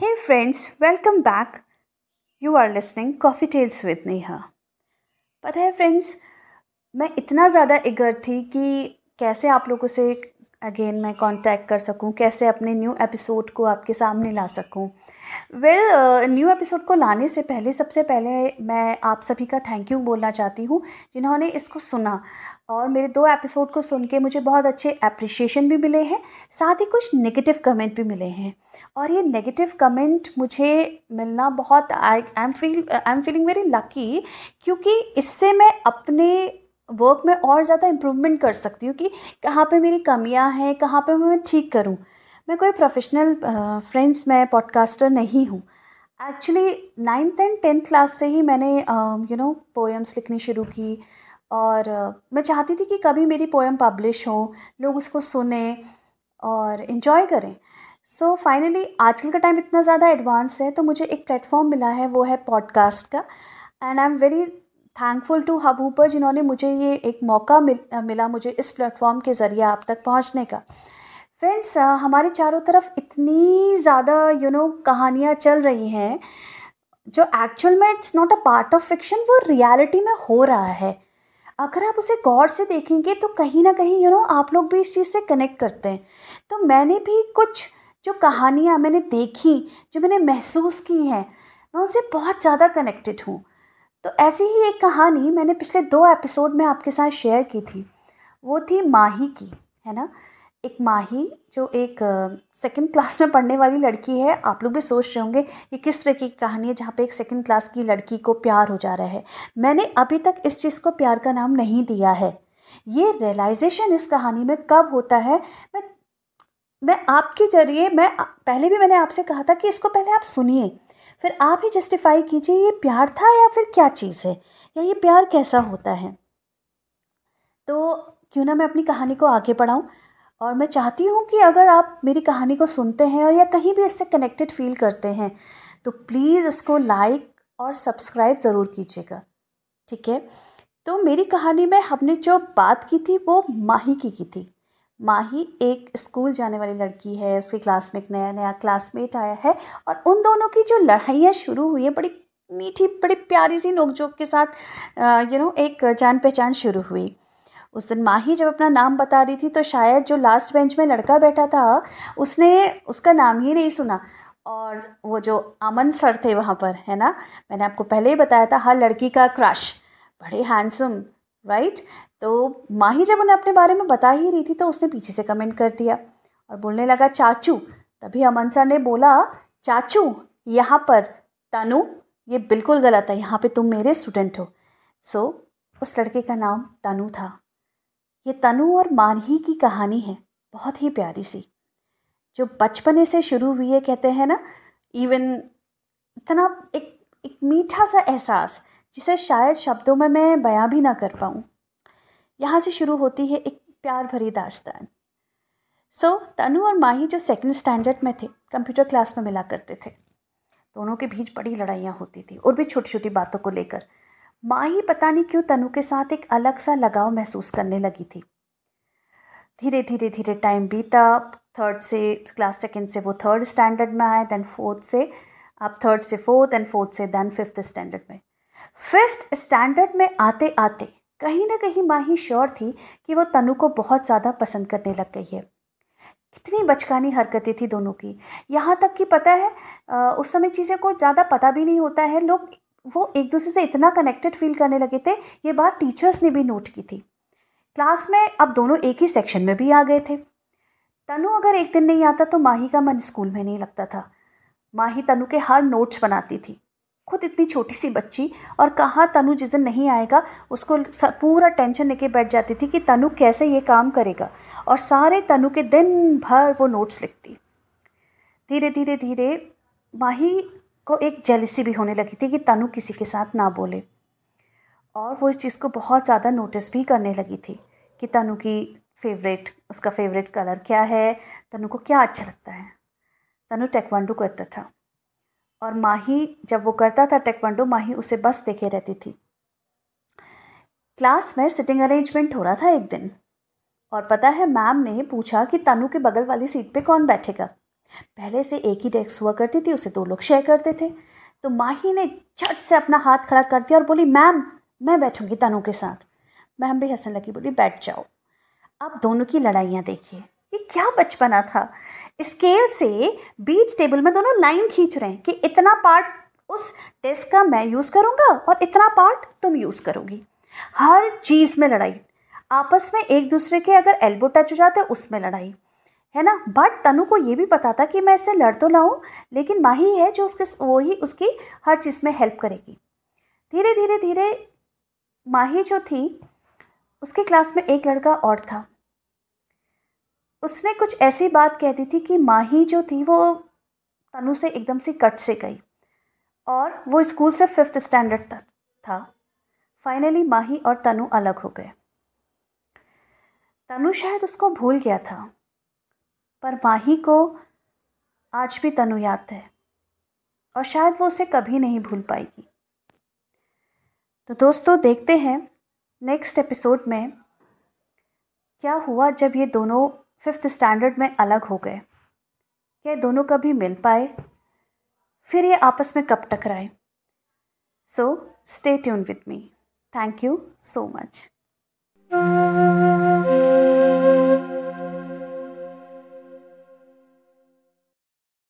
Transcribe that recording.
Hey friends, welcome back. You are listening Coffee Tales with Neha. पता है friends मैं इतना ज़्यादा इगर थी कि कैसे आप लोगों से अगेन मैं कांटेक्ट कर सकूँ कैसे अपने न्यू एपिसोड को आपके सामने ला सकूँ वेल न्यू एपिसोड को लाने से पहले सबसे पहले मैं आप सभी का थैंक यू बोलना चाहती हूँ जिन्होंने इसको सुना और मेरे दो एपिसोड को सुन के मुझे बहुत अच्छे अप्रिशिएशन भी मिले हैं, साथ ही कुछ नेगेटिव कमेंट भी मिले हैं। और ये नेगेटिव कमेंट मुझे मिलना बहुत I am feel I am feeling very lucky क्योंकि इससे मैं अपने वर्क में और ज़्यादा इम्प्रूवमेंट कर सकती हूँ कि कहाँ पे मेरी कमियाँ हैं, कहाँ पे मैं ठीक करूँ। मैं कोई प्रोफेशनल फ्रेंड्स मैं पॉडकास्टर नहीं हूँ। Actually ninth and tenth class से ही मैंने यू नो पोएम्स लिखनी शुरू की और मैं चाहती थी कि कभी मेरी पोएम पब्लिश हो लोग उसको सुने और इन्जॉय करें। सो so, फाइनली आजकल का टाइम इतना ज़्यादा एडवांस है तो मुझे एक प्लेटफॉर्म मिला है वो है पॉडकास्ट का। And I am very thankful to Hubhopper जिन्होंने मुझे ये एक मौका मिल मिला मुझे इस प्लेटफॉर्म के ज़रिए आप तक पहुँचने का। फ्रेंड्स हमारे चारों तरफ़ इतनी ज़्यादा यू नो कहानियाँ चल रही हैं जो एक्चुअल में it's not a part of fiction वो रियलिटी में हो रहा है। अगर आप उसे गौर से देखेंगे तो कहीं ना कहीं यू नो आप लोग भी इस चीज़ से कनेक्ट करते हैं। तो मैंने भी कुछ जो कहानियाँ मैंने देखी, जो मैंने महसूस की हैं, मैं उनसे बहुत ज़्यादा कनेक्टेड हूँ। तो ऐसी ही एक कहानी मैंने पिछले दो एपिसोड में आपके साथ शेयर की थी, वो थी माही की, है ना? एक माही, जो एक सेकंड क्लास में पढ़ने वाली लड़की है। आप लोग भी सोच रहे होंगे कि किस तरह की कहानी है जहाँ पे एक सेकंड क्लास की लड़की को प्यार हो जा रहा है। मैंने अभी तक इस चीज़ को प्यार का नाम नहीं दिया है। ये रियलाइजेशन इस कहानी में कब होता है? मैं मैं आपके ज़रिए, मैं, पहले भी मैंने आपसे कहा था कि इसको पहले आप सुनिए। फिर आप ही जस्टिफाई कीजिए, ये प्यार था या फिर क्या चीज़ है? या ये प्यार कैसा होता है? तो क्यों ना मैं अपनी कहानी को आगे बढ़ाऊँ? और मैं चाहती हूँ कि अगर आप मेरी कहानी को सुनते हैं और या कहीं भी इससे कनेक्टेड फील करते हैं तो प्लीज़ इसको लाइक और सब्सक्राइब ज़रूर कीजिएगा। ठीक है? तो मेरी कहानी में हमने जो बात की थी, वो माही की की थी। माही एक स्कूल जाने वाली लड़की है, उसकी क्लास में एक नया नया क्लासमेट आया है और उन दोनों की जो लड़ाइयाँ शुरू हुई है, बड़ी मीठी, बड़ी प्यारी सी नोकझोंक के साथ यू नो एक जान पहचान शुरू हुई। उस दिन माही जब अपना नाम बता रही थी तो शायद जो लास्ट बेंच में लड़का बैठा था उसने उसका नाम ही नहीं सुना। और वो जो अमन सर थे वहाँ पर है ना? मैंने आपको पहले ही बताया था हर लड़की का क्रश बड़े हैंडसम राइट तो माही जब उन्हें अपने बारे में बता ही रही थी तो उसने पीछे से कमेंट कर दिया और बोलने लगा चाचू। तभी अमन सर ने बोला चाचू यहाँ पर तनु ये बिल्कुल गलत है यहाँ पे तुम मेरे स्टूडेंट हो। सो so, उस लड़के का नाम तनु था। ये तनु और मानही की कहानी है। बहुत ही प्यारी सी। जो बचपने से शुरू हुई है कहते हैं ना इवन इतना एक एक मीठा सा एहसास जिसे शायद शब्दों में मैं बयां भी ना कर पाऊँ। यहाँ से शुरू होती है एक प्यार भरी दास्तान। सो so, तनु और माही जो सेकंड स्टैंडर्ड में थे कंप्यूटर क्लास में मिला करते थे। दोनों के बीच बड़ी लड़ाइयाँ होती थी और भी छोटी छोटी बातों को लेकर। माही पता नहीं क्यों तनु के साथ एक अलग सा लगाव महसूस करने लगी थी। धीरे धीरे धीरे टाइम बीता थर्ड से क्लास सेकेंड से वो थर्ड स्टैंडर्ड में आए देन फोर्थ से आप थर्ड से फोर्थ एंड फोर्थ से देन फिफ्थ स्टैंडर्ड में। फिफ्थ स्टैंडर्ड में आते आते कहीं ना कहीं माँ ही श्योर थी कि वो तनु को बहुत ज़्यादा पसंद करने लग गई है। कितनी बचकानी हरकतें थी दोनों की। यहाँ तक कि पता है उस समय चीज़ें को ज़्यादा पता भी नहीं होता है, लोग वो एक दूसरे से इतना कनेक्टेड फील करने लगे थे, ये बात टीचर्स ने भी नोट की थी। क्लास में अब दोनों एक ही सेक्शन में भी आ गए थे। तनु अगर एक दिन नहीं आता तो माही का मन स्कूल में नहीं लगता था। माही तनु के हर नोट्स बनाती थी। खुद इतनी छोटी सी बच्ची और कहाँ तनु जिस दिन नहीं आएगा, उसको पूरा टेंशन लेके बैठ जाती थी कि तनु कैसे ये काम करेगा। और सारे तनु के दिन भर वो नोट्स लिखती। धीरे धीरे धीरे माही को एक जेलिसी भी होने लगी थी कि तनु किसी के साथ ना बोले। और वो इस चीज़ को बहुत ज़्यादा नोटिस भी करने लगी थी कि तनु की फेवरेट उसका फेवरेट कलर क्या है, तनु को क्या अच्छा लगता है। तनु टेक्वांडो करता था। और माही, जब वो करता था टेक्वांडो माही उसे बस देखे रहती थी। क्लास में सिटिंग अरेंजमेंट हो रहा था एक दिन। और पता है मैम ने पूछा कि तनु के बगल वाली सीट पे कौन बैठेगा? पहले से एक ही डेस्क हुआ करती थी, उसे दो लोग शेयर करते थे। तो माही ने झट से अपना हाथ खड़ा कर दिया और बोली, मैम, मैं बैठूँगी तनु के साथ। मैम भी हंसने लगी, बोली, बैठ जाओ। अब दोनों की लड़ाइयाँ देखिए, ये क्या बचपना था। स्केल से बीच टेबल में दोनों लाइन खींच रहे हैं कि इतना पार्ट उस डेस्क का मैं यूज़ करूँगा और इतना पार्ट तुम यूज़ करोगी। हर चीज़ में लड़ाई, आपस में एक दूसरे के अगर एल्बो टच हो जाते, उसमें लड़ाई। है ना? बट तनु को ये भी पता था कि मैं इससे लड़ तो ना हूँ लेकिन माही है जो उसके वो ही उसकी हर चीज़ में हेल्प करेगी। धीरे धीरे धीरे माही जो थी, उसके क्लास में एक लड़का और था। उसने कुछ ऐसी बात कह दी थी कि माही जो थी, वो तनु से एकदम से कट से गई और वो स्कूल से फिफ्थ स्टैंडर्ड तक था। फाइनली माही और तनु अलग हो गए। तनु शायद उसको भूल गया था। पर माही को आज भी तनु याद है और शायद वो उसे कभी नहीं भूल पाएगी। तो दोस्तों, देखते हैं नेक्स्ट एपिसोड में क्या हुआ जब ये दोनों फिफ्थ स्टैंडर्ड में अलग हो गए। क्या दोनों कभी मिल पाए? फिर ये आपस में कब टकराए? So stay tune with me thank you so much